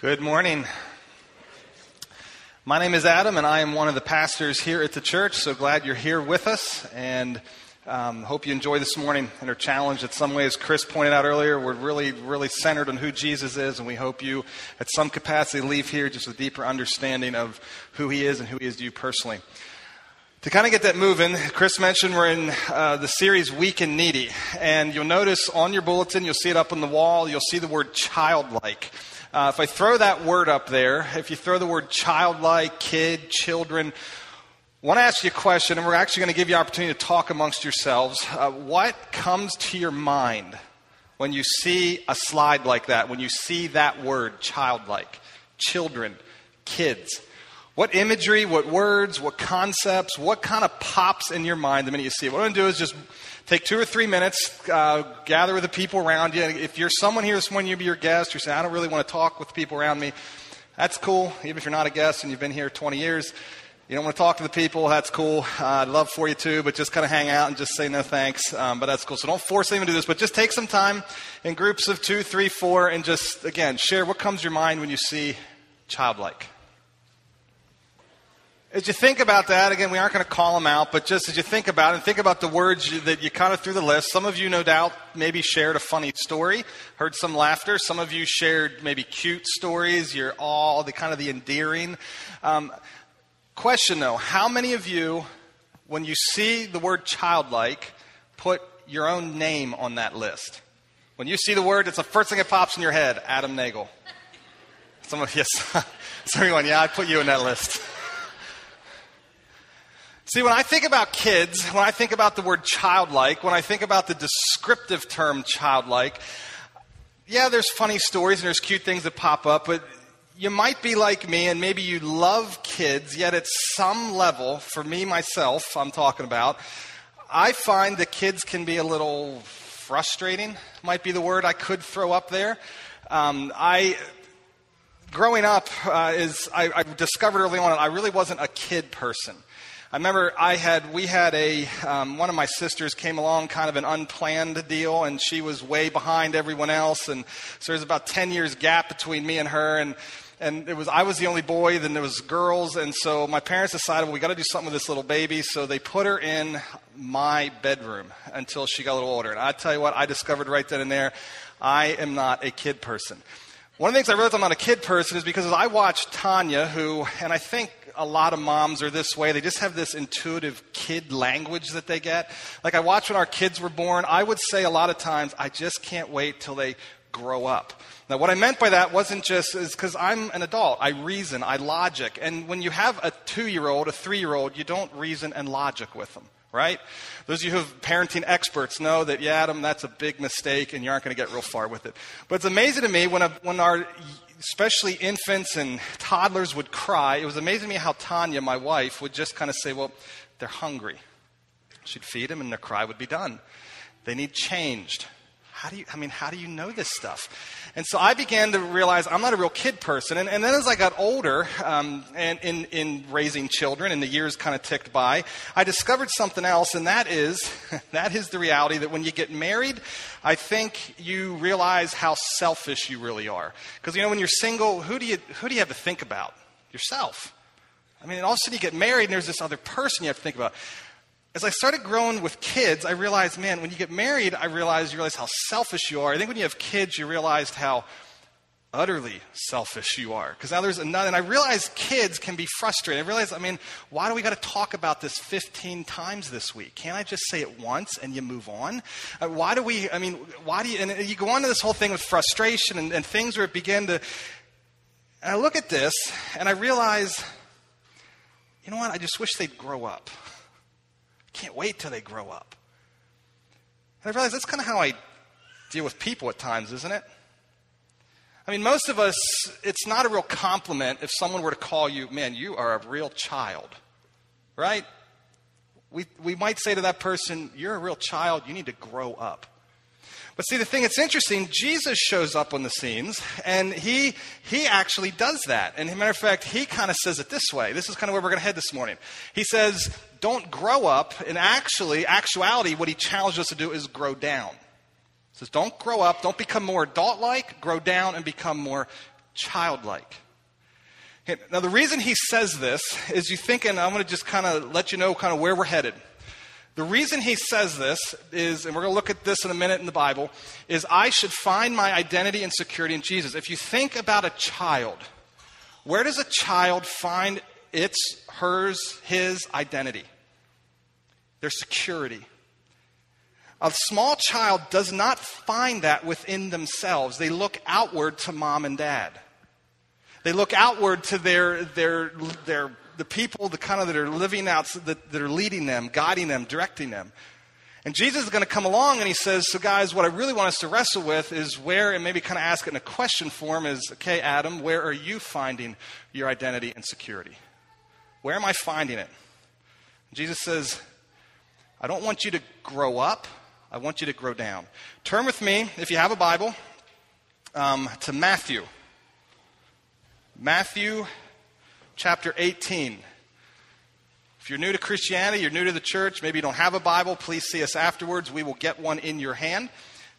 Good morning. My name is Adam, and I am one of the pastors here at the church. So glad you're here with us, and um, hope you enjoy this morning and are challenged in some ways. Chris pointed out earlier, we're really, really centered on who Jesus is, and we hope you, at some capacity, leave here just a deeper understanding of who He is and who He is to you personally. To kind of get that moving, Chris mentioned we're in uh, the series Weak and Needy. And you'll notice on your bulletin, you'll see it up on the wall, you'll see the word childlike. Uh, if I throw that word up there, if you throw the word childlike, kid, children, I want to ask you a question, and we're actually going to give you an opportunity to talk amongst yourselves. Uh, what comes to your mind when you see a slide like that, when you see that word, childlike, children, kids? What imagery, what words, what concepts, what kind of pops in your mind the minute you see it? What I'm going to do is just Take two or three minutes, uh, gather with the people around you. If you're someone here this morning, you be your guest, you're saying, I don't really want to talk with the people around me, that's cool. Even if you're not a guest and you've been here 20 years, you don't want to talk to the people, that's cool. Uh, I'd love for you to, but just kind of hang out and just say no thanks. Um, but that's cool. So don't force anyone to do this, but just take some time in groups of two, three, four, and just, again, share what comes to your mind when you see childlike. As you think about that, again, we aren't going to call them out, but just as you think about it and think about the words that you kind of threw the list, some of you, no doubt, maybe shared a funny story, heard some laughter. Some of you shared maybe cute stories. You're all the kind of the endearing. Um, question though, how many of you, when you see the word childlike, put your own name on that list? When you see the word, it's the first thing that pops in your head Adam Nagel. Some of yes, everyone, yeah, I put you in that list. See, when I think about kids, when I think about the word childlike, when I think about the descriptive term childlike, yeah, there's funny stories and there's cute things that pop up, but you might be like me and maybe you love kids, yet at some level, for me myself, I'm talking about, I find that kids can be a little frustrating, might be the word I could throw up there. Um, I growing up uh, is I, I, discovered early on I really wasn't a kid person. I remember I had we had a um, one of my sisters came along, kind of an unplanned deal, and she was way behind everyone else, and so there's about ten years gap between me and her, and and it was I was the only boy, then there was girls, and so my parents decided well, we got to do something with this little baby, so they put her in my bedroom until she got a little older. And I tell you what, I discovered right then and there, I am not a kid person. One of the things I realized I'm not a kid person is because as I watched Tanya, who, and I think a lot of moms are this way. They just have this intuitive kid language that they get. Like I watched when our kids were born, I would say a lot of times, I just can't wait till they grow up. Now, what I meant by that wasn't just is because I'm an adult. I reason, I logic. And when you have a two year old, a three year old, you don't reason and logic with them, right? Those of you who have parenting experts know that, yeah, Adam, that's a big mistake and you aren't going to get real far with it. But it's amazing to me when, a, when our especially infants and toddlers would cry, it was amazing to me how Tanya, my wife, would just kind of say, Well, they're hungry. She'd feed them and their cry would be done. They need changed. How do you, I mean, how do you know this stuff? And so I began to realize I'm not a real kid person. And, and then as I got older um, and in, in raising children and the years kind of ticked by, I discovered something else, and that is, that is the reality that when you get married, I think you realize how selfish you really are. Because, you know, when you're single, who do you, who do you have to think about? Yourself. I mean, all of a sudden you get married and there's this other person you have to think about as I started growing with kids, I realized, man, when you get married, I realized you realize how selfish you are. I think when you have kids, you realized how utterly selfish you are. Because now there's another, and I realized kids can be frustrated. I realized, I mean, why do we got to talk about this 15 times this week? Can't I just say it once and you move on? Uh, why do we, I mean, why do you, and you go on to this whole thing with frustration and, and things where it began to, and I look at this and I realize, you know what, I just wish they'd grow up. Can't wait till they grow up. And I realize that's kind of how I deal with people at times, isn't it? I mean, most of us, it's not a real compliment if someone were to call you, man, you are a real child, right? We, we might say to that person, you're a real child, you need to grow up. But see, the thing that's interesting, Jesus shows up on the scenes, and he, he actually does that. And matter of fact, he kind of says it this way. This is kind of where we're going to head this morning. He says, don't grow up. And actually, actuality, what he challenged us to do is grow down. He says, don't grow up, don't become more adult like, grow down and become more childlike. Now, the reason he says this is you thinking, I'm going to just kind of let you know kind of where we're headed. The reason he says this is, and we're going to look at this in a minute in the Bible, is I should find my identity and security in Jesus. If you think about a child, where does a child find its, hers, his identity? Their security. A small child does not find that within themselves. They look outward to mom and dad. They look outward to their, their, their, the people, the kind of that are living out, that, that are leading them, guiding them, directing them. And Jesus is going to come along and he says, So, guys, what I really want us to wrestle with is where, and maybe kind of ask it in a question form is, okay, Adam, where are you finding your identity and security? Where am I finding it? Jesus says, I don't want you to grow up, I want you to grow down. Turn with me, if you have a Bible, um, to Matthew. Matthew chapter 18. If you're new to Christianity, you're new to the church, maybe you don't have a Bible, please see us afterwards. We will get one in your hand.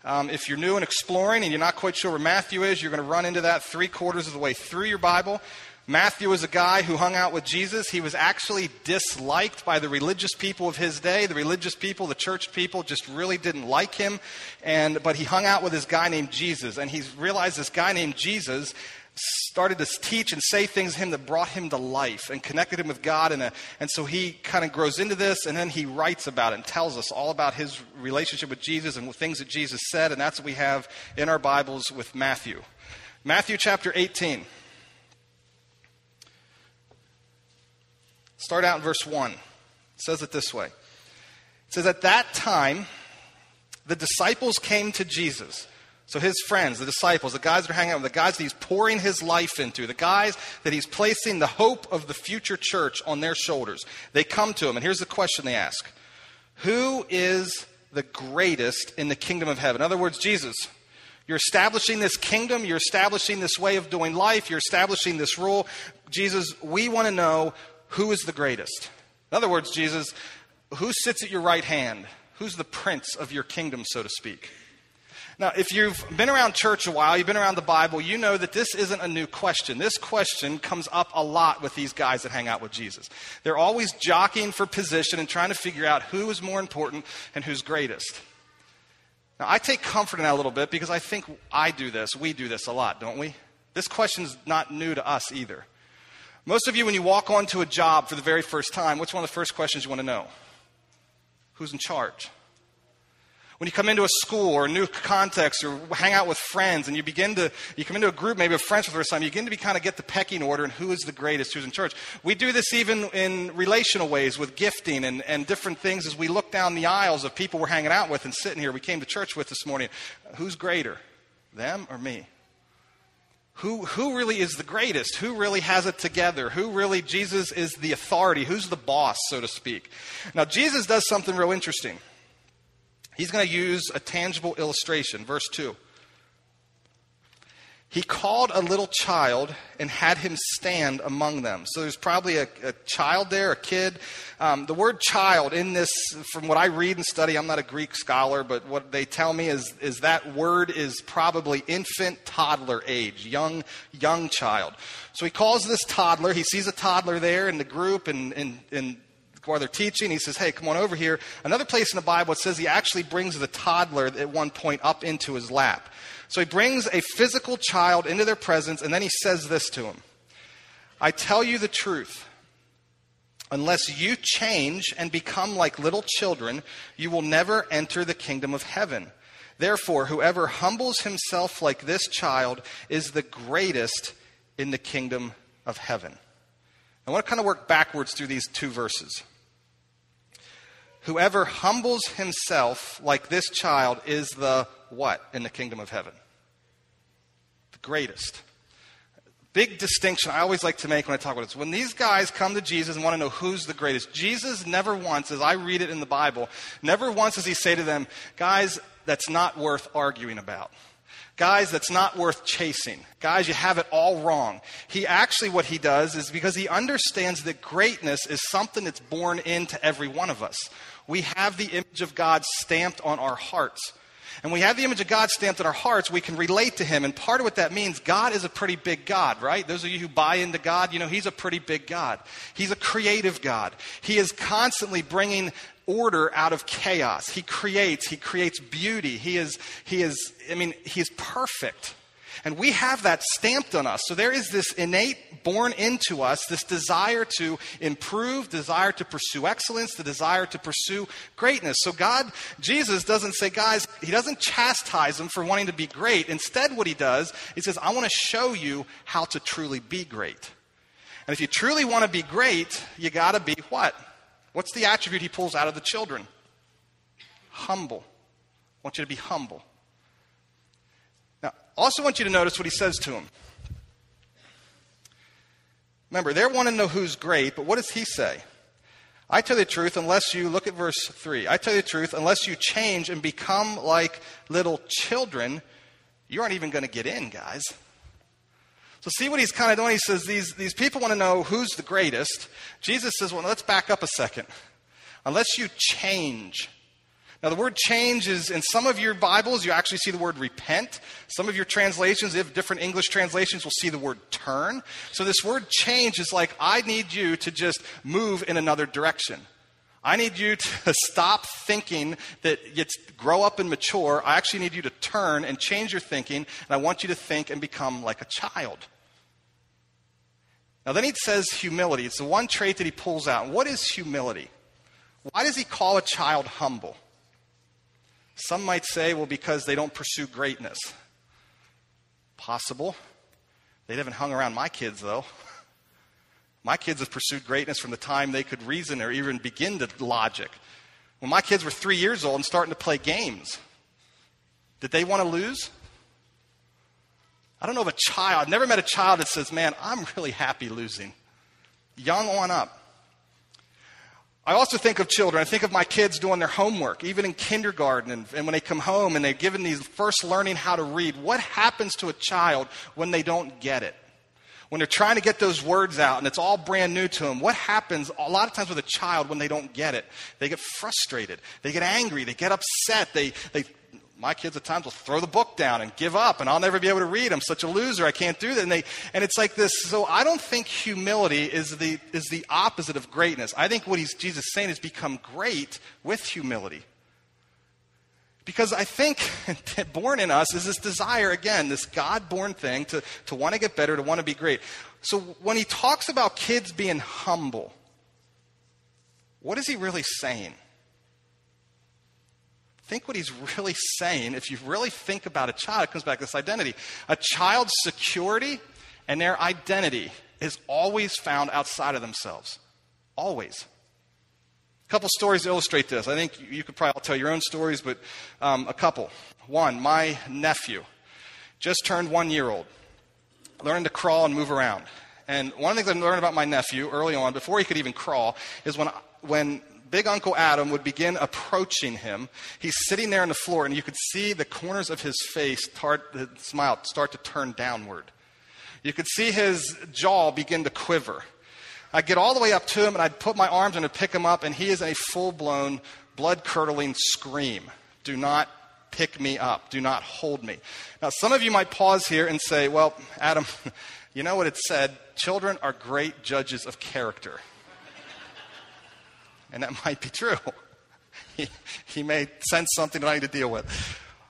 Um, if you're new and exploring and you're not quite sure where Matthew is, you're going to run into that three quarters of the way through your Bible. Matthew was a guy who hung out with Jesus. He was actually disliked by the religious people of his day. The religious people, the church people, just really didn't like him. And, but he hung out with this guy named Jesus. And he realized this guy named Jesus started to teach and say things to him that brought him to life and connected him with God. And, a, and so he kind of grows into this and then he writes about it and tells us all about his relationship with Jesus and things that Jesus said. And that's what we have in our Bibles with Matthew. Matthew chapter 18. Start out in verse 1. It says it this way It says, At that time, the disciples came to Jesus so his friends, the disciples, the guys that are hanging out with, the guys that he's pouring his life into, the guys that he's placing the hope of the future church on their shoulders, they come to him, and here's the question they ask Who is the greatest in the kingdom of heaven? In other words, Jesus. You're establishing this kingdom, you're establishing this way of doing life, you're establishing this rule. Jesus, we want to know who is the greatest. In other words, Jesus, who sits at your right hand? Who's the prince of your kingdom, so to speak? Now, if you've been around church a while, you've been around the Bible, you know that this isn't a new question. This question comes up a lot with these guys that hang out with Jesus. They're always jockeying for position and trying to figure out who is more important and who's greatest. Now, I take comfort in that a little bit because I think I do this. We do this a lot, don't we? This question's not new to us either. Most of you, when you walk onto a job for the very first time, what's one of the first questions you want to know? Who's in charge? When you come into a school or a new context or hang out with friends and you begin to, you come into a group maybe of friends for the first time, you begin to be kind of get the pecking order and who is the greatest, who's in charge. We do this even in relational ways with gifting and, and different things as we look down the aisles of people we're hanging out with and sitting here. We came to church with this morning. Who's greater, them or me? Who, who really is the greatest? Who really has it together? Who really, Jesus is the authority? Who's the boss, so to speak? Now, Jesus does something real interesting. He's going to use a tangible illustration. Verse 2. He called a little child and had him stand among them. So there's probably a, a child there, a kid. Um, the word child in this, from what I read and study, I'm not a Greek scholar, but what they tell me is, is that word is probably infant, toddler age, young, young child. So he calls this toddler. He sees a toddler there in the group, and, and, and while they're teaching, he says, Hey, come on over here. Another place in the Bible, it says he actually brings the toddler at one point up into his lap. So he brings a physical child into their presence, and then he says this to him I tell you the truth. Unless you change and become like little children, you will never enter the kingdom of heaven. Therefore, whoever humbles himself like this child is the greatest in the kingdom of heaven. I want to kind of work backwards through these two verses. Whoever humbles himself like this child is the what in the kingdom of heaven? The greatest. Big distinction I always like to make when I talk about this. When these guys come to Jesus and want to know who's the greatest, Jesus never once, as I read it in the Bible, never once does he say to them, guys, that's not worth arguing about. Guys, that's not worth chasing. Guys, you have it all wrong. He actually, what he does is because he understands that greatness is something that's born into every one of us. We have the image of God stamped on our hearts. And we have the image of God stamped in our hearts, we can relate to Him. And part of what that means, God is a pretty big God, right? Those of you who buy into God, you know, He's a pretty big God. He's a creative God. He is constantly bringing order out of chaos. He creates, He creates beauty. He is, He is, I mean, He is perfect. And we have that stamped on us. So there is this innate, born into us, this desire to improve, desire to pursue excellence, the desire to pursue greatness. So God, Jesus doesn't say, guys, He doesn't chastise them for wanting to be great. Instead, what He does, He says, I want to show you how to truly be great. And if you truly want to be great, you got to be what? What's the attribute He pulls out of the children? Humble. I want you to be humble. Also, want you to notice what he says to him. Remember, they want to know who's great, but what does he say? I tell you the truth, unless you, look at verse 3. I tell you the truth, unless you change and become like little children, you aren't even going to get in, guys. So, see what he's kind of doing? He says, these, these people want to know who's the greatest. Jesus says, well, let's back up a second. Unless you change now, the word change is in some of your Bibles, you actually see the word repent. Some of your translations, if different English translations, will see the word turn. So, this word change is like, I need you to just move in another direction. I need you to stop thinking that it's grow up and mature. I actually need you to turn and change your thinking, and I want you to think and become like a child. Now, then he says humility. It's the one trait that he pulls out. What is humility? Why does he call a child humble? Some might say, well, because they don't pursue greatness. Possible. They haven't hung around my kids, though. My kids have pursued greatness from the time they could reason or even begin to logic. When my kids were three years old and starting to play games, did they want to lose? I don't know of a child, I've never met a child that says, Man, I'm really happy losing. Young on up. I also think of children. I think of my kids doing their homework, even in kindergarten, and, and, when they come home and they're given these first learning how to read. What happens to a child when they don't get it? When they're trying to get those words out and it's all brand new to them, what happens a lot of times with a child when they don't get it? They get frustrated. They get angry. They get upset. They, they my kids at times will throw the book down and give up and I'll never be able to read. I'm such a loser. I can't do that. And, they, and it's like this. So I don't think humility is the, is the opposite of greatness. I think what Jesus is saying is become great with humility. Because I think born in us is this desire, again, this God born thing to, to want to get better, to want to be great. So when he talks about kids being humble, what is he really saying? Think what he's really saying, if you really think about a child, it comes back to this identity. A child's security and their identity is always found outside of themselves. Always. A couple stories illustrate this. I think you could probably all tell your own stories, but um, a couple. One, my nephew just turned one year old, learning to crawl and move around. And one of the things I learned about my nephew early on, before he could even crawl, is when, when big Uncle Adam would begin approaching him. He's sitting there on the floor, and you could see the corners of his face start, the smile start to turn downward. You could see his jaw begin to quiver. I'd get all the way up to him, and I'd put my arms and I'd pick him up, and he is in a full blown, blood curdling scream. Do not pick me up. Do not hold me. Now, some of you might pause here and say, well, Adam, you know what it said? Children are great judges of character and that might be true. he, he may sense something that I need to deal with.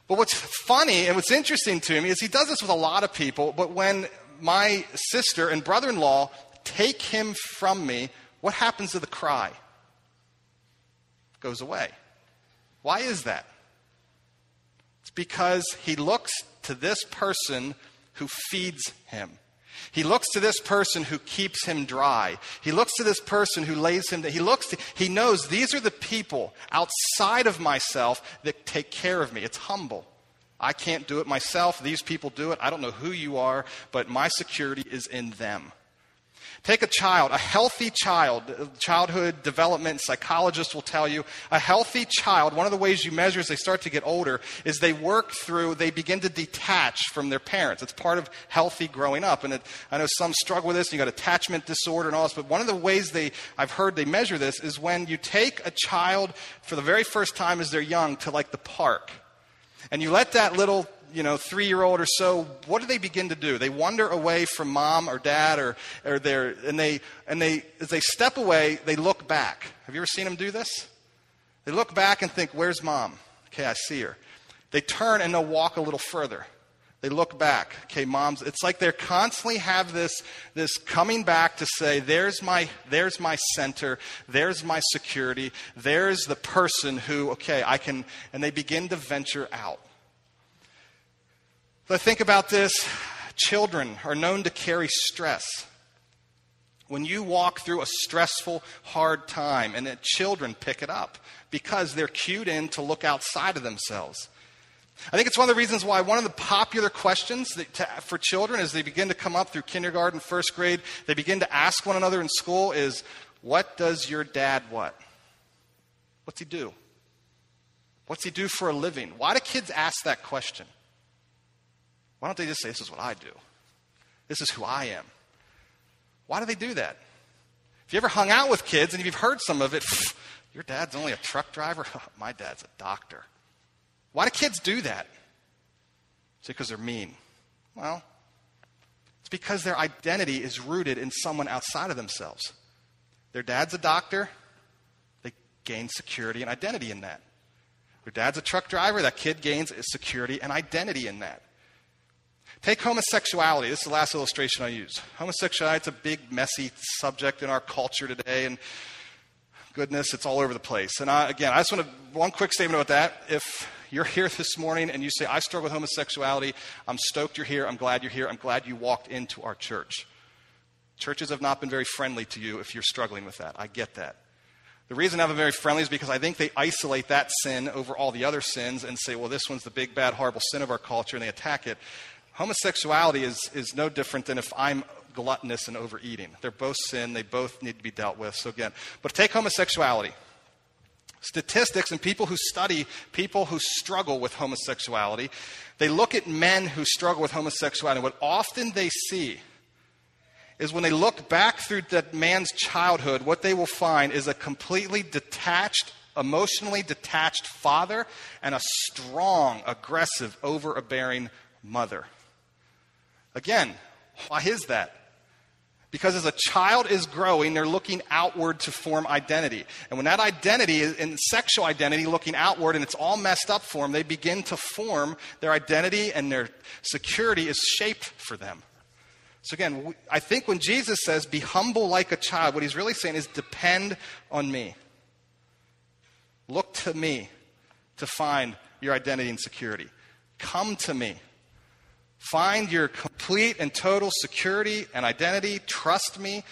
But what's funny and what's interesting to me is he does this with a lot of people, but when my sister and brother in law take him from me, what happens to the cry? It goes away. Why is that? It's because he looks to this person who feeds him. He looks to this person who keeps him dry. He looks to this person who lays him He looks to, he knows these are the people outside of myself that take care of me. It's humble. I can't do it myself. These people do it. I don't know who you are, but my security is in them. Take a child, a healthy child, childhood development psychologists will tell you, a healthy child, one of the ways you measure as they start to get older is they work through, they begin to detach from their parents. It's part of healthy growing up. And it, I know some struggle with this, you got attachment disorder and all this, but one of the ways they, I've heard they measure this is when you take a child for the very first time as they're young to like the park And you let that little, you know, three year old or so, what do they begin to do? They wander away from mom or dad or, or their, and they, and they, as they step away, they look back. Have you ever seen them do this? They look back and think, where's mom? Okay, I see her. They turn and they'll walk a little further. They look back. Okay, moms, it's like they're constantly have this, this coming back to say, there's my, there's my center, there's my security, there's the person who, okay, I can, and they begin to venture out. I think about this. Children are known to carry stress. When you walk through a stressful, hard time, and that children pick it up because they're cued in to look outside of themselves. I think it's one of the reasons why one of the popular questions to, for children as they begin to come up through kindergarten, first grade, they begin to ask one another in school is, What does your dad what? What's he do? What's he do for a living? Why do kids ask that question? Why don't they just say, This is what I do? This is who I am. Why do they do that? If you ever hung out with kids and if you've heard some of it, your dad's only a truck driver? My dad's a doctor. Why do kids do that? it because they're mean? Well, it's because their identity is rooted in someone outside of themselves. Their dad's a doctor, they gain security and identity in that. Their dad's a truck driver, that kid gains security and identity in that. Take homosexuality. This is the last illustration I use. Homosexuality is a big, messy subject in our culture today, and goodness, it's all over the place. And I, again, I just want to, one quick statement about that. If you're here this morning and you say, I struggle with homosexuality, I'm stoked you're here. I'm glad you're here. I'm glad you walked into our church. Churches have not been very friendly to you if you're struggling with that. I get that. The reason I have been very friendly is because I think they isolate that sin over all the other sins and say, well, this one's the big, bad, horrible sin of our culture, and they attack it. Homosexuality is, is no different than if I'm gluttonous and overeating. They're both sin, they both need to be dealt with. So, again, but take homosexuality. Statistics and people who study people who struggle with homosexuality, they look at men who struggle with homosexuality. What often they see is when they look back through that man's childhood, what they will find is a completely detached, emotionally detached father and a strong, aggressive, overbearing mother. Again, why is that? Because as a child is growing, they're looking outward to form identity. And when that identity is in sexual identity looking outward and it's all messed up for them, they begin to form their identity and their security is shaped for them. So again, I think when Jesus says, be humble like a child, what he's really saying is depend on me. Look to me to find your identity and security. Come to me. Find your complete and total security and identity. Trust me.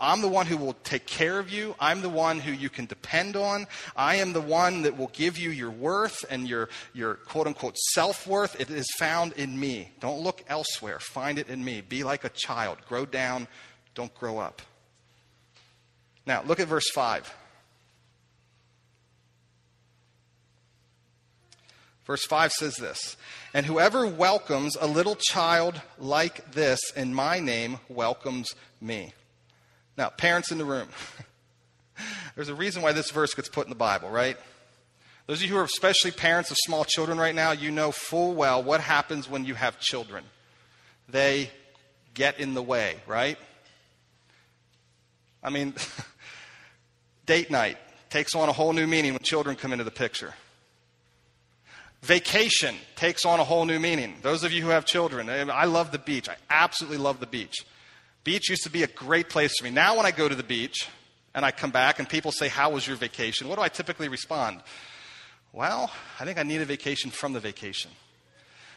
I'm the one who will take care of you. I'm the one who you can depend on. I am the one that will give you your worth and your, your quote unquote self worth. It is found in me. Don't look elsewhere. Find it in me. Be like a child. Grow down. Don't grow up. Now, look at verse 5. Verse 5 says this And whoever welcomes a little child like this in my name welcomes me. Now, parents in the room, there's a reason why this verse gets put in the Bible, right? Those of you who are especially parents of small children right now, you know full well what happens when you have children. They get in the way, right? I mean, date night takes on a whole new meaning when children come into the picture. Vacation takes on a whole new meaning. Those of you who have children, eh, I love the beach. I absolutely love the beach. Beach used to be a great place for me. Now, when I go to the beach and I come back and people say, How was your vacation? What do I typically respond? Well, I think I need a vacation from the vacation.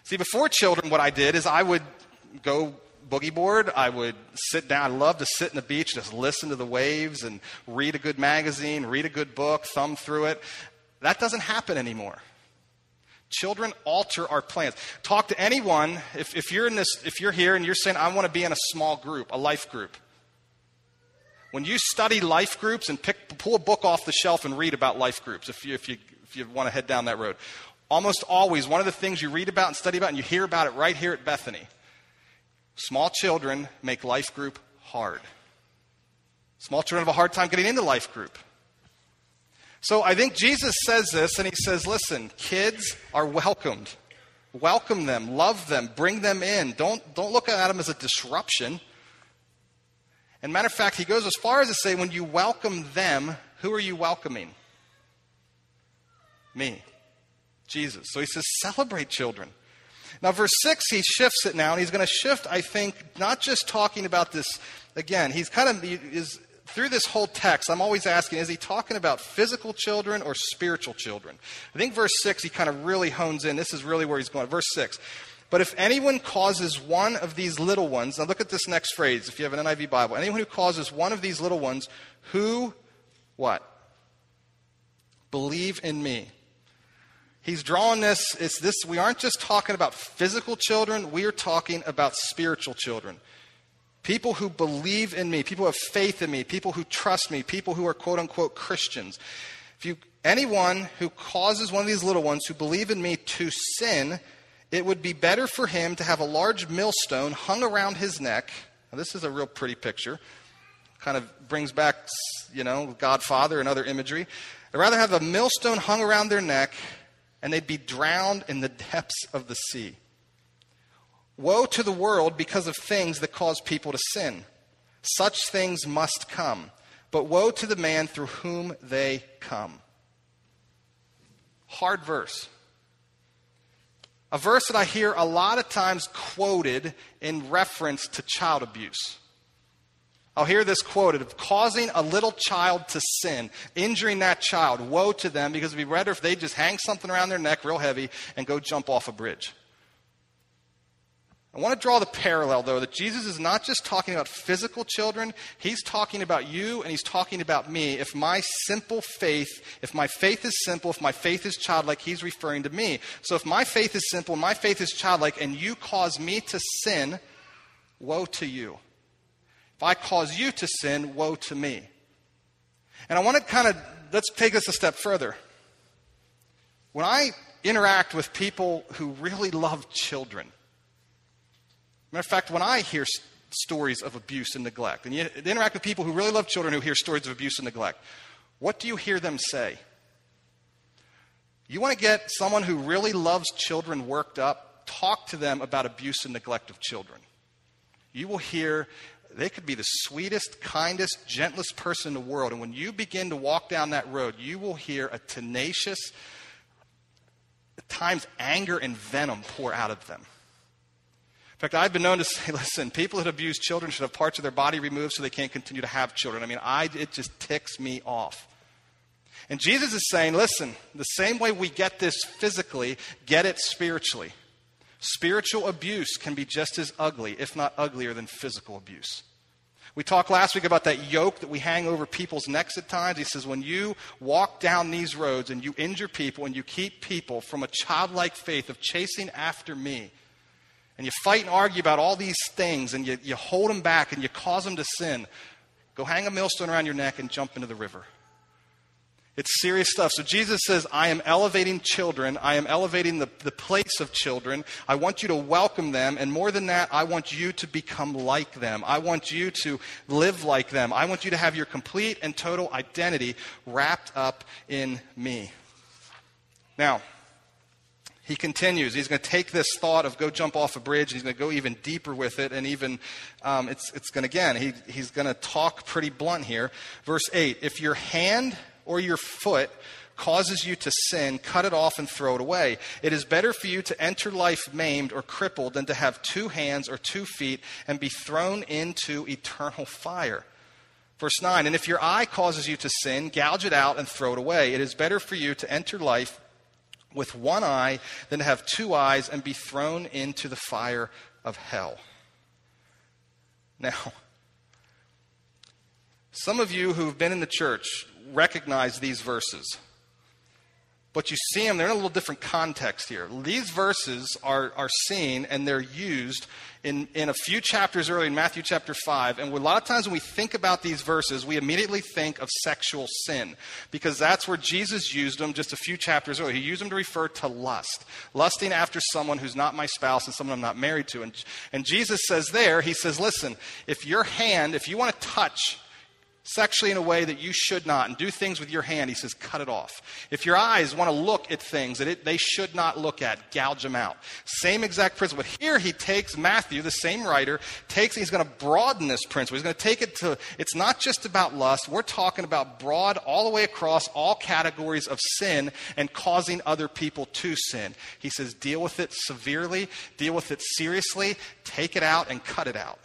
See, before children, what I did is I would go boogie board. I would sit down. I love to sit in the beach, just listen to the waves and read a good magazine, read a good book, thumb through it. That doesn't happen anymore. Children alter our plans. Talk to anyone. If, if you're in this, if you're here and you're saying, I want to be in a small group, a life group. When you study life groups and pick, pull a book off the shelf and read about life groups, if you, if you, if you want to head down that road, almost always one of the things you read about and study about, and you hear about it right here at Bethany, small children make life group hard. Small children have a hard time getting into life group. So I think Jesus says this, and he says, listen, kids are welcomed. Welcome them, love them, bring them in. Don't, don't look at them as a disruption. And matter of fact, he goes as far as to say, when you welcome them, who are you welcoming? Me, Jesus. So he says, celebrate children. Now, verse 6, he shifts it now, and he's going to shift, I think, not just talking about this, again, he's kind of, is through this whole text, I'm always asking, is he talking about physical children or spiritual children? I think verse 6, he kind of really hones in. This is really where he's going. Verse 6. But if anyone causes one of these little ones, now look at this next phrase if you have an NIV Bible. Anyone who causes one of these little ones who, what? Believe in me. He's drawing this, it's this, we aren't just talking about physical children, we are talking about spiritual children. People who believe in me, people who have faith in me, people who trust me, people who are quote unquote Christians. If you, anyone who causes one of these little ones who believe in me to sin, it would be better for him to have a large millstone hung around his neck. Now, this is a real pretty picture. Kind of brings back, you know, Godfather and other imagery. I'd rather have a millstone hung around their neck and they'd be drowned in the depths of the sea. Woe to the world because of things that cause people to sin. Such things must come. But woe to the man through whom they come. Hard verse. A verse that I hear a lot of times quoted in reference to child abuse. I'll hear this quoted of causing a little child to sin, injuring that child. Woe to them because it'd be better if they just hang something around their neck real heavy and go jump off a bridge. I want to draw the parallel, though, that Jesus is not just talking about physical children, he's talking about you and he's talking about me. If my simple faith, if my faith is simple, if my faith is childlike, he's referring to me. So if my faith is simple, my faith is childlike, and you cause me to sin, woe to you. If I cause you to sin, woe to me. And I want to kind of, let's take this a step further. When I interact with people who really love children, Matter of fact, when I hear stories of abuse and neglect, and you interact with people who really love children who hear stories of abuse and neglect, what do you hear them say? You want to get someone who really loves children worked up, talk to them about abuse and neglect of children. You will hear they could be the sweetest, kindest, gentlest person in the world. And when you begin to walk down that road, you will hear a tenacious, at times anger and venom pour out of them. Fact, I've been known to say, listen, people that abuse children should have parts of their body removed so they can't continue to have children. I mean, I, it just ticks me off. And Jesus is saying, listen, the same way we get this physically, get it spiritually. Spiritual abuse can be just as ugly, if not uglier, than physical abuse. We talked last week about that yoke that we hang over people's necks at times. He says, when you walk down these roads and you injure people and you keep people from a childlike faith of chasing after me, and you fight and argue about all these things and you, you hold them back and you cause them to sin, go hang a millstone around your neck and jump into the river. It's serious stuff. So Jesus says, I am elevating children. I am elevating the, the place of children. I want you to welcome them. And more than that, I want you to become like them. I want you to live like them. I want you to have your complete and total identity wrapped up in me. Now, he continues. He's going to take this thought of go jump off a bridge, and he's going to go even deeper with it, and even um, it's, it's going to, again, he, he's going to talk pretty blunt here. Verse 8 If your hand or your foot causes you to sin, cut it off and throw it away. It is better for you to enter life maimed or crippled than to have two hands or two feet and be thrown into eternal fire. Verse 9, and if your eye causes you to sin, gouge it out and throw it away. It is better for you to enter life with one eye than to have two eyes and be thrown into the fire of hell. Now, some of you who've been in the church recognize these verses. But you see them, they're in a little different context here. These verses are, are seen and they're used in, in a few chapters earlier in Matthew chapter 5. And a lot of times when we think about these verses, we immediately think of sexual sin because that's where Jesus used them just a few chapters earlier. He used them to refer to lust, lusting after someone who's not my spouse and someone I'm not married to. And, and Jesus says there, He says, listen, if your hand, if you want to touch sexually in a way that you should not and do things with your hand, he says, cut it off. If your eyes want to look at things that it, they should not look at, gouge them out. Same exact principle. But here he takes Matthew, the same writer, takes he's going to broaden this principle. He's going to take it to, it's not just about lust. We're talking about broad all the way across all categories of sin and causing other people to sin. He says, deal with it severely, deal with it seriously, take it out and cut it out.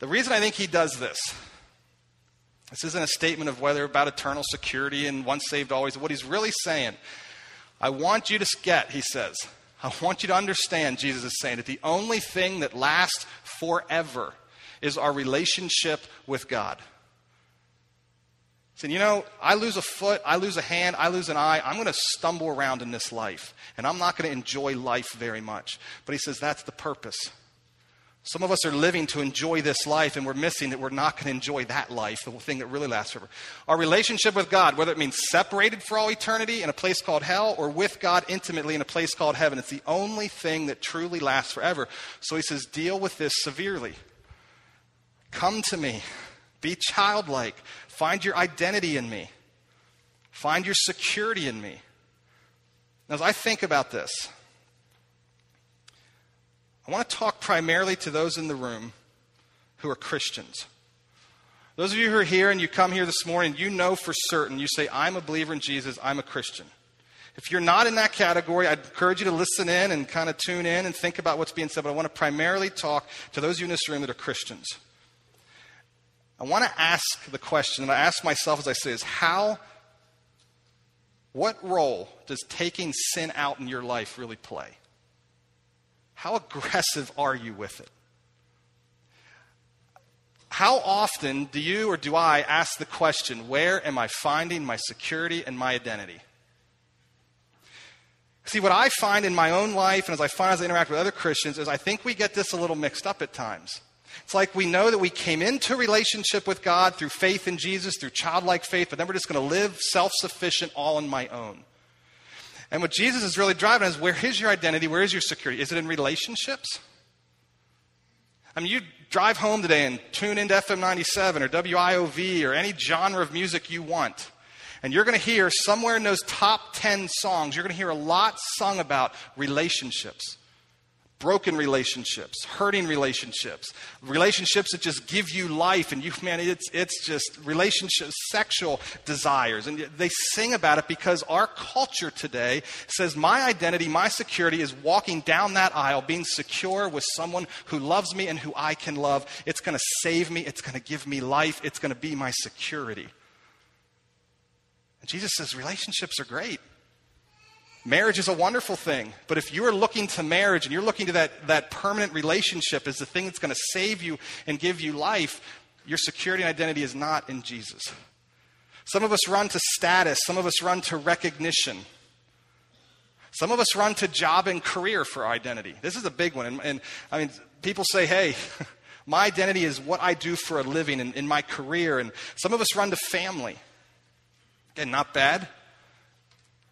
The reason I think he does this this isn't a statement of whether about eternal security and once saved, always. What he's really saying, I want you to get, he says, I want you to understand, Jesus is saying, that the only thing that lasts forever is our relationship with God. Saying, you know, I lose a foot, I lose a hand, I lose an eye, I'm going to stumble around in this life, and I'm not going to enjoy life very much. But he says that's the purpose. Some of us are living to enjoy this life, and we're missing that we're not going to enjoy that life, the thing that really lasts forever. Our relationship with God, whether it means separated for all eternity in a place called hell or with God intimately in a place called heaven, it's the only thing that truly lasts forever. So he says, deal with this severely. Come to me. Be childlike. Find your identity in me. Find your security in me. Now, as I think about this, I want to talk primarily to those in the room who are Christians. Those of you who are here and you come here this morning, you know for certain, you say, I'm a believer in Jesus, I'm a Christian. If you're not in that category, I'd encourage you to listen in and kind of tune in and think about what's being said, but I want to primarily talk to those of you in this room that are Christians. I want to ask the question, and I ask myself as I say is how, what role does taking sin out in your life really play? How aggressive are you with it? How often do you or do I ask the question, where am I finding my security and my identity? See, what I find in my own life and as I find as I interact with other Christians is I think we get this a little mixed up at times. It's like we know that we came into relationship with God through faith in Jesus, through childlike faith, but then we're just going to live self sufficient all on my own. And what Jesus is really driving is where is your identity? Where is your security? Is it in relationships? I mean, you drive home today and tune into FM 97 or WIOV or any genre of music you want. And you're going to hear somewhere in those top 10 songs, you're going to hear a lot sung about relationships broken relationships, hurting relationships, relationships that just give you life, and you, man, it's, it's just relationships, sexual desires. And they sing about it because our culture today says my identity, my security is walking down that aisle, being secure with someone who loves me and who I can love. It's going to save me, it's going to give me life, it's going to be my security. And Jesus says relationships are great. Marriage is a wonderful thing, but if you're looking to marriage and you're looking to that, that permanent relationship as the thing that's going to save you and give you life, your security and identity is not in Jesus. Some of us run to status, some of us run to recognition. Some of us run to job and career for identity. This is a big one. And, and I mean, people say, hey, my identity is what I do for a living in, in my career. And some of us run to family. Again, not bad.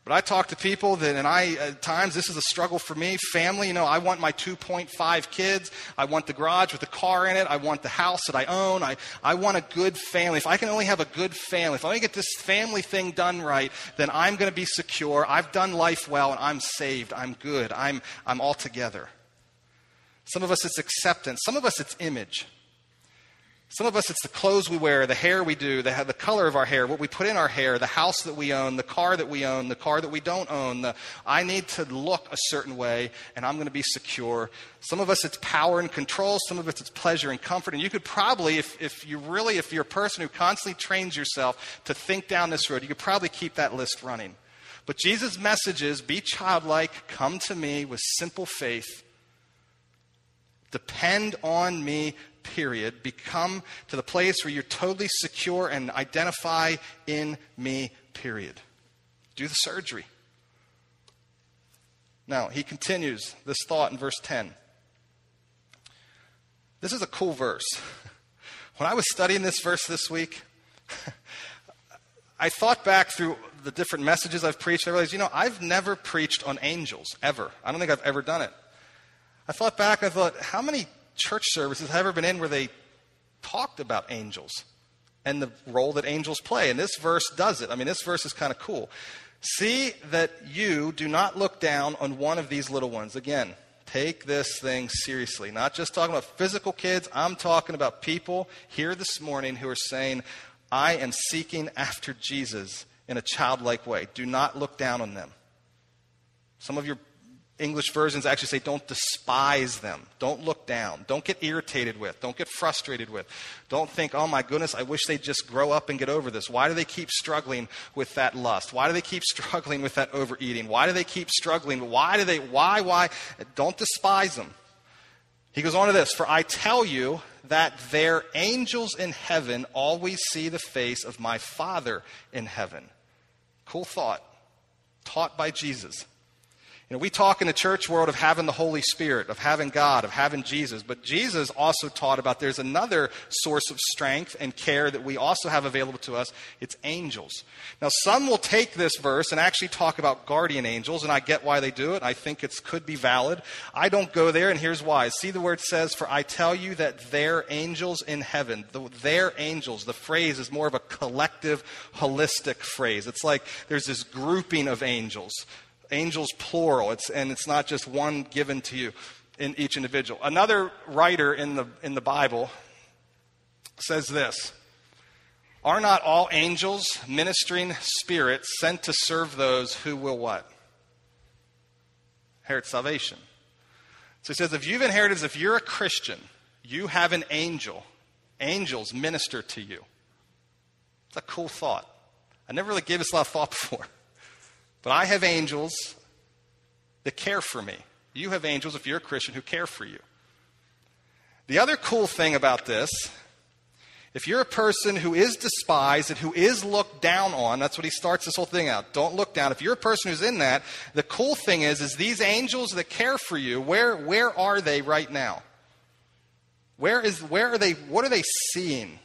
But I talk to people that, and I, at times, this is a struggle for me. Family, you know, I want my 2.5 kids. I want the garage with the car in it. I want the house that I own. I, I want a good family. If I can only have a good family, if I only get this family thing done right, then I'm going to be secure. I've done life well and I'm saved. I'm good. I'm, I'm all together. Some of us, it's acceptance. Some of us, it's image. Some of us, it's the clothes we wear, the hair we do, the, the color of our hair, what we put in our hair, the house that we own, the car that we own, the car that we don't own. The, I need to look a certain way, and I'm going to be secure. Some of us, it's power and control. Some of us, it's pleasure and comfort. And you could probably, if, if you really, if you're a person who constantly trains yourself to think down this road, you could probably keep that list running. But Jesus' message is be childlike, come to me with simple faith. Depend on me, period, become to the place where you're totally secure and identify in me, period. Do the surgery. Now, he continues this thought in verse 10. This is a cool verse. When I was studying this verse this week, I thought back through the different messages I've preached. I realized, you know, I've never preached on angels, ever. I don't think I've ever done it. I thought back, I thought, how many church services I've ever been in where they talked about angels. and the role that angels play. And this verse does it. I mean, this verse is kind of cool. See that you do not look down on one of these little ones. Again, take this thing seriously. Not just talking about physical kids, I'm talking about people here this morning who are saying, I am seeking after Jesus in a childlike way. Do not look down on them. Some of your English versions actually say, don't despise them. Don't look down. Don't get irritated with. Don't get frustrated with. Don't think, oh my goodness, I wish they'd just grow up and get over this. Why do they keep struggling with that lust? Why do they keep struggling with that overeating? Why do they keep struggling? Why do they, why, why? Don't despise them. He goes on to this For I tell you that their angels in heaven always see the face of my Father in heaven. Cool thought. Taught by Jesus. You know, we talk in the church world of having the Holy Spirit, of having God, of having Jesus, but Jesus also taught about there's another source of strength and care that we also have available to us. It's angels. Now, some will take this verse and actually talk about guardian angels, and I get why they do it. I think it could be valid. I don't go there, and here's why. See the word says, For I tell you that their angels in heaven, the, their angels, the phrase is more of a collective, holistic phrase. It's like there's this grouping of angels angels plural, it's, and it's not just one given to you in each individual. Another writer in the, in the Bible says this Are not all angels ministering spirits sent to serve those who will what? Inherit salvation. So he says, if you've inherited, if you're a Christian, you have an angel. Angels minister to you. It's a cool thought. I never really gave this a lot of thought before. But I have angels that care for me. You have angels, if you're a Christian, who care for you. The other cool thing about this, if you're a person who is despised and who is looked down on, that's what he starts this whole thing out. Don't look down. If you're a person who's in that, the cool thing is, is these angels that care for you, where, where are they right now? Where is, where are they, what are they seeing?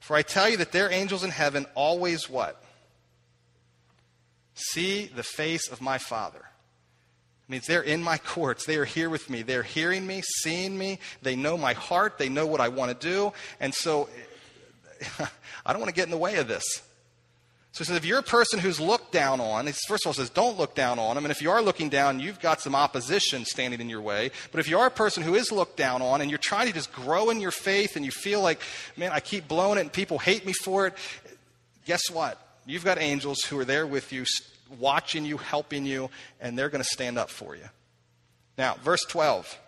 For I tell you that their angels in heaven always what? See the face of my Father. It means they're in my courts. They are here with me. They're hearing me, seeing me. They know my heart. They know what I want to do. And so I don't want to get in the way of this. So he says, if you're a person who's looked down on, first of all says, don't look down on them. And if you are looking down, you've got some opposition standing in your way. But if you are a person who is looked down on and you're trying to just grow in your faith and you feel like, man, I keep blowing it and people hate me for it, guess what? You've got angels who are there with you, watching you, helping you, and they're going to stand up for you. Now, verse 12.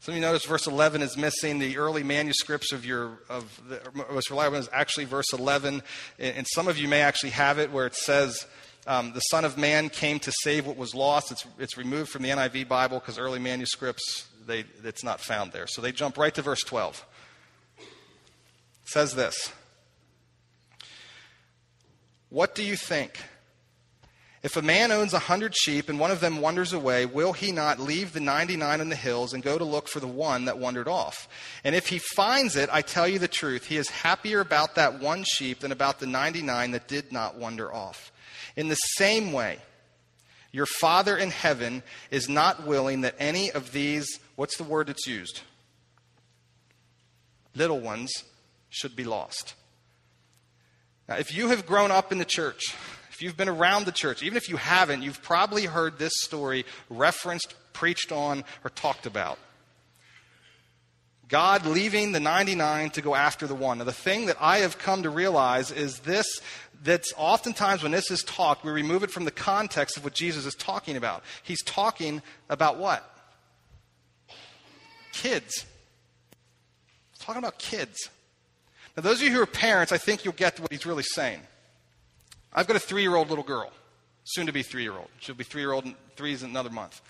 Some of you notice verse 11 is missing. The early manuscripts of your of the most reliable is actually verse 11, and some of you may actually have it where it says, um, "The Son of Man came to save what was lost." It's it's removed from the NIV Bible because early manuscripts they it's not found there. So they jump right to verse 12. It says this. What do you think? If a man owns a hundred sheep and one of them wanders away, will he not leave the 99 in the hills and go to look for the one that wandered off? And if he finds it, I tell you the truth, he is happier about that one sheep than about the 99 that did not wander off. In the same way, your Father in heaven is not willing that any of these, what's the word that's used? Little ones should be lost. Now, if you have grown up in the church, if you've been around the church, even if you haven't, you've probably heard this story referenced, preached on, or talked about. God leaving the 99 to go after the one. Now, the thing that I have come to realize is this that's oftentimes when this is talked, we remove it from the context of what Jesus is talking about. He's talking about what? Kids. He's talking about kids. Now, those of you who are parents, I think you'll get what he's really saying. I've got a three year old little girl, soon to be three year old. She'll be three year old, three is another month.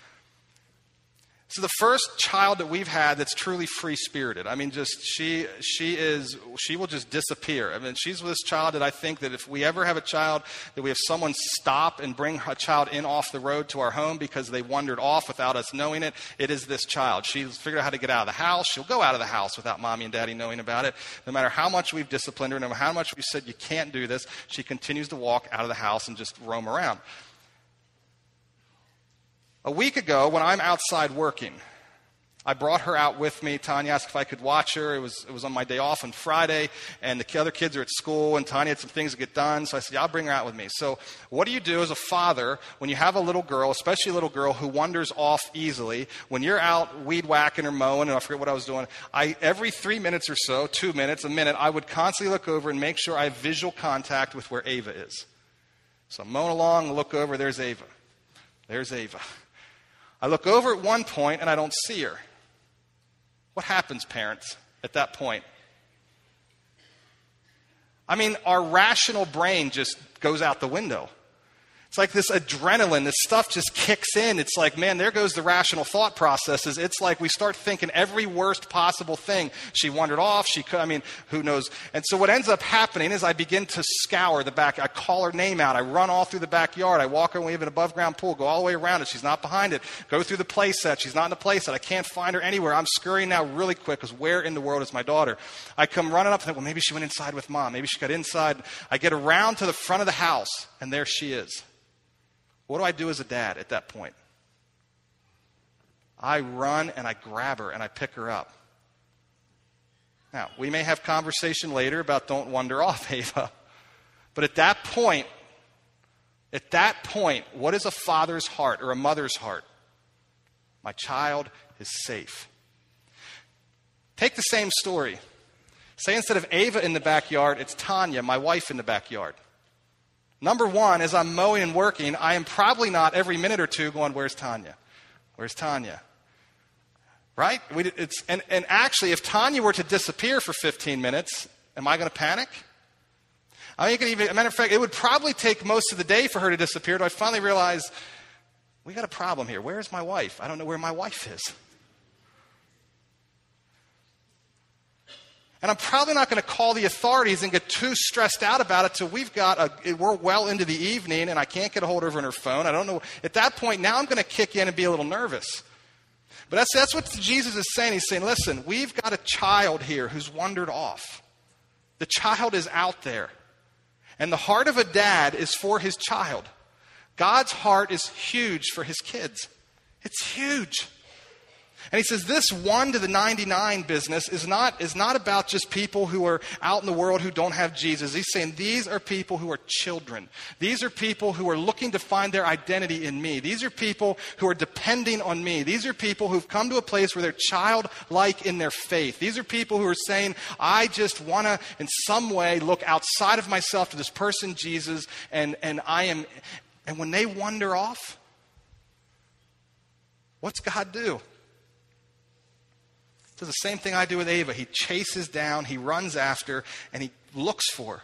So the first child that we've had that's truly free spirited. I mean, just she she is she will just disappear. I mean, she's this child that I think that if we ever have a child that we have someone stop and bring a child in off the road to our home because they wandered off without us knowing it, it is this child. She's figured out how to get out of the house. She'll go out of the house without mommy and daddy knowing about it. No matter how much we've disciplined her, no matter how much we've said you can't do this, she continues to walk out of the house and just roam around. A week ago, when I'm outside working, I brought her out with me. Tanya asked if I could watch her. It was, it was on my day off on Friday, and the other kids are at school, and Tanya had some things to get done. So I said, Yeah, I'll bring her out with me. So, what do you do as a father when you have a little girl, especially a little girl who wanders off easily? When you're out weed whacking or mowing, and I forget what I was doing, I, every three minutes or so, two minutes, a minute, I would constantly look over and make sure I have visual contact with where Ava is. So I'm mowing along, look over, there's Ava. There's Ava. I look over at one point, and I don't see her. What happens, parents, at that point? I mean, our rational brain just goes out the window. It's like this adrenaline, this stuff just kicks in. It's like, man, there goes the rational thought processes. It's like we start thinking every worst possible thing. She wandered off. She could, I mean, who knows? And so what ends up happening is I begin to scour the back. I call her name out. I run all through the backyard. I walk her. We have an above ground pool. Go all the way around it. She's not behind it. Go through the play set. She's not in the play set. I can't find her anywhere. I'm scurrying now really quick because where in the world is my daughter? I come running up and think, well, maybe she went inside with mom. Maybe she got inside. I get around to the front of the house and there she is. What do I do as a dad at that point? I run and I grab her and I pick her up. Now, we may have conversation later about don't wander off, Ava. But at that point, at that point, what is a father's heart or a mother's heart? My child is safe. Take the same story. Say instead of Ava in the backyard, it's Tanya, my wife, in the backyard. Number one, as I'm mowing and working, I am probably not every minute or two going, Where's Tanya? Where's Tanya? Right? We, and, and actually, if Tanya were to disappear for 15 minutes, am I going to panic? I mean, even, a matter of fact, it would probably take most of the day for her to disappear. Do I finally realize we got a problem here? Where's my wife? I don't know where my wife is. And I'm probably not going to call the authorities and get too stressed out about it till we've got a, we're well into the evening and I can't get a hold of her on her phone. I don't know. At that point, now I'm going to kick in and be a little nervous. But that's, that's what Jesus is saying. He's saying, listen, we've got a child here who's wandered off. The child is out there. And the heart of a dad is for his child. God's heart is huge for his kids. It's huge. And he says this one to the 99 business is not, is not about just people who are out in the world who don't have Jesus. He's saying these are people who are children. These are people who are looking to find their identity in me. These are people who are depending on me. These are people who've come to a place where they're childlike in their faith. These are people who are saying, I just want to, in some way, look outside of myself to this person, Jesus, and, and I am, and when they wander off, what's God do? Does the same thing I do with Ava. He chases down, he runs after, and he looks for.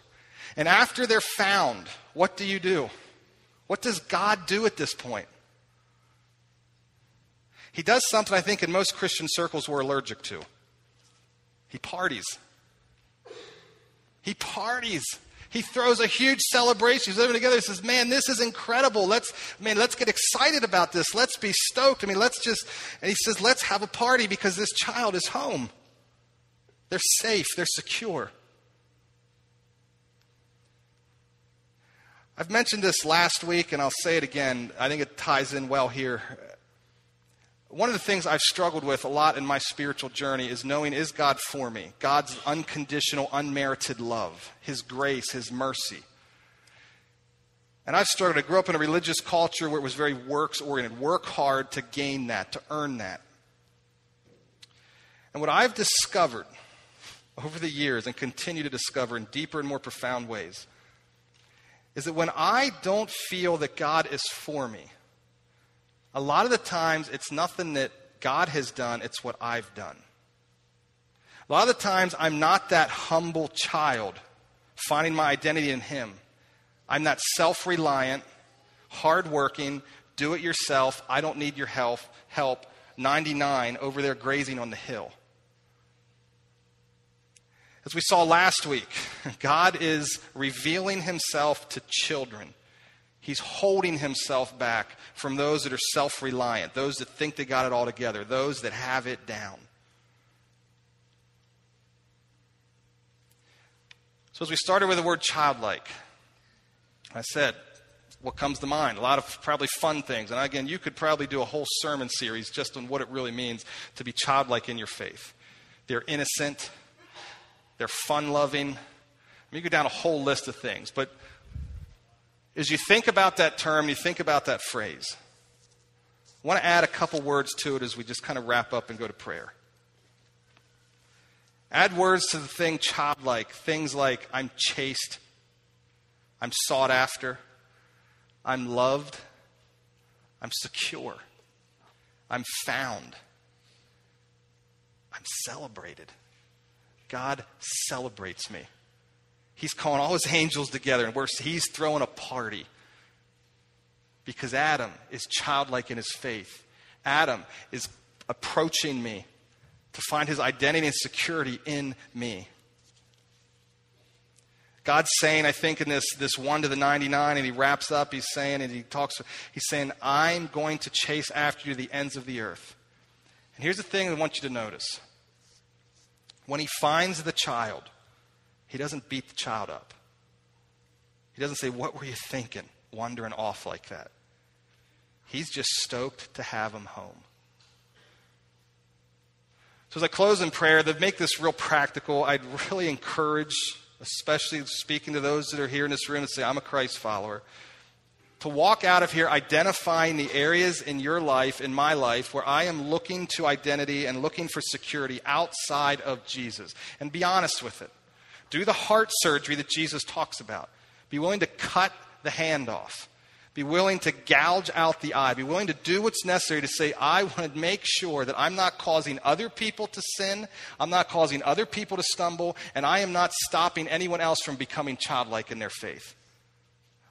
And after they're found, what do you do? What does God do at this point? He does something I think in most Christian circles we're allergic to. He parties. He parties. He throws a huge celebration. He's living together. He says, Man, this is incredible. Let's, man, let's get excited about this. Let's be stoked. I mean, let's just, and he says, Let's have a party because this child is home. They're safe, they're secure. I've mentioned this last week, and I'll say it again. I think it ties in well here. One of the things I've struggled with a lot in my spiritual journey is knowing is God for me? God's unconditional, unmerited love, His grace, His mercy. And I've struggled. I grew up in a religious culture where it was very works oriented. Work hard to gain that, to earn that. And what I've discovered over the years and continue to discover in deeper and more profound ways is that when I don't feel that God is for me, a lot of the times, it's nothing that God has done, it's what I've done. A lot of the times, I'm not that humble child finding my identity in Him. I'm that self reliant, hardworking, do it yourself, I don't need your help, help, 99 over there grazing on the hill. As we saw last week, God is revealing Himself to children. He's holding himself back from those that are self reliant, those that think they got it all together, those that have it down. So, as we started with the word childlike, I said, what comes to mind. A lot of probably fun things. And again, you could probably do a whole sermon series just on what it really means to be childlike in your faith. They're innocent, they're fun loving. I mean, you go down a whole list of things. But as you think about that term, you think about that phrase, I want to add a couple words to it as we just kind of wrap up and go to prayer. Add words to the thing childlike, things like I'm chased, I'm sought after, I'm loved, I'm secure, I'm found, I'm celebrated. God celebrates me. He's calling all his angels together, and he's throwing a party because Adam is childlike in his faith. Adam is approaching me to find his identity and security in me. God's saying, I think, in this, this 1 to the 99, and he wraps up, he's saying, and he talks, he's saying, I'm going to chase after you to the ends of the earth. And here's the thing I want you to notice. When he finds the child, he doesn't beat the child up. He doesn't say, What were you thinking, wandering off like that? He's just stoked to have him home. So, as I close in prayer, to make this real practical, I'd really encourage, especially speaking to those that are here in this room and say, I'm a Christ follower, to walk out of here identifying the areas in your life, in my life, where I am looking to identity and looking for security outside of Jesus. And be honest with it. Do the heart surgery that Jesus talks about. Be willing to cut the hand off. Be willing to gouge out the eye. Be willing to do what's necessary to say, I want to make sure that I'm not causing other people to sin. I'm not causing other people to stumble. And I am not stopping anyone else from becoming childlike in their faith.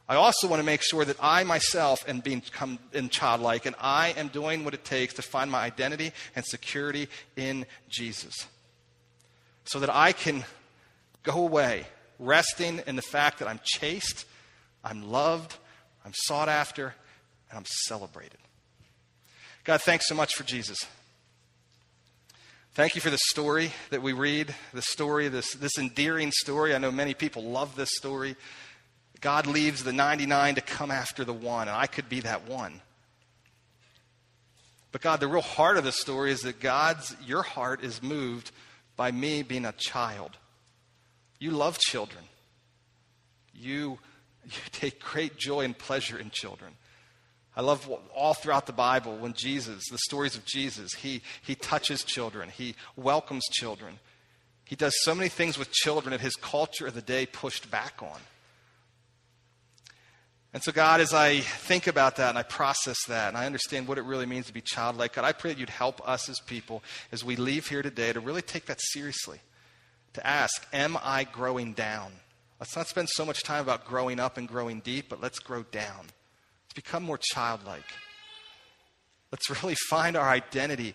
I also want to make sure that I myself am being in childlike and I am doing what it takes to find my identity and security in Jesus. So that I can go away resting in the fact that I'm chased, I'm loved, I'm sought after, and I'm celebrated. God, thanks so much for Jesus. Thank you for the story that we read, the story, this, this endearing story. I know many people love this story. God leaves the 99 to come after the one, and I could be that one. But God, the real heart of the story is that God's, your heart is moved by me being a child. You love children. You you take great joy and pleasure in children. I love all throughout the Bible when Jesus, the stories of Jesus, he, he touches children, he welcomes children. He does so many things with children that his culture of the day pushed back on. And so, God, as I think about that and I process that and I understand what it really means to be childlike, God, I pray that you'd help us as people as we leave here today to really take that seriously. To ask, Am I growing down? Let's not spend so much time about growing up and growing deep, but let's grow down. Let's become more childlike. Let's really find our identity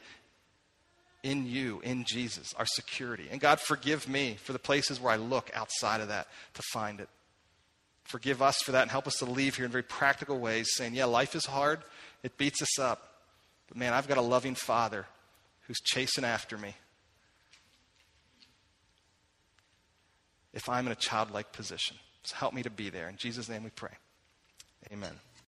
in you, in Jesus, our security. And God, forgive me for the places where I look outside of that to find it. Forgive us for that and help us to leave here in very practical ways, saying, yeah, life is hard, it beats us up. But man, I've got a loving Father who's chasing after me. If I'm in a childlike position. So help me to be there. In Jesus' name we pray. Amen.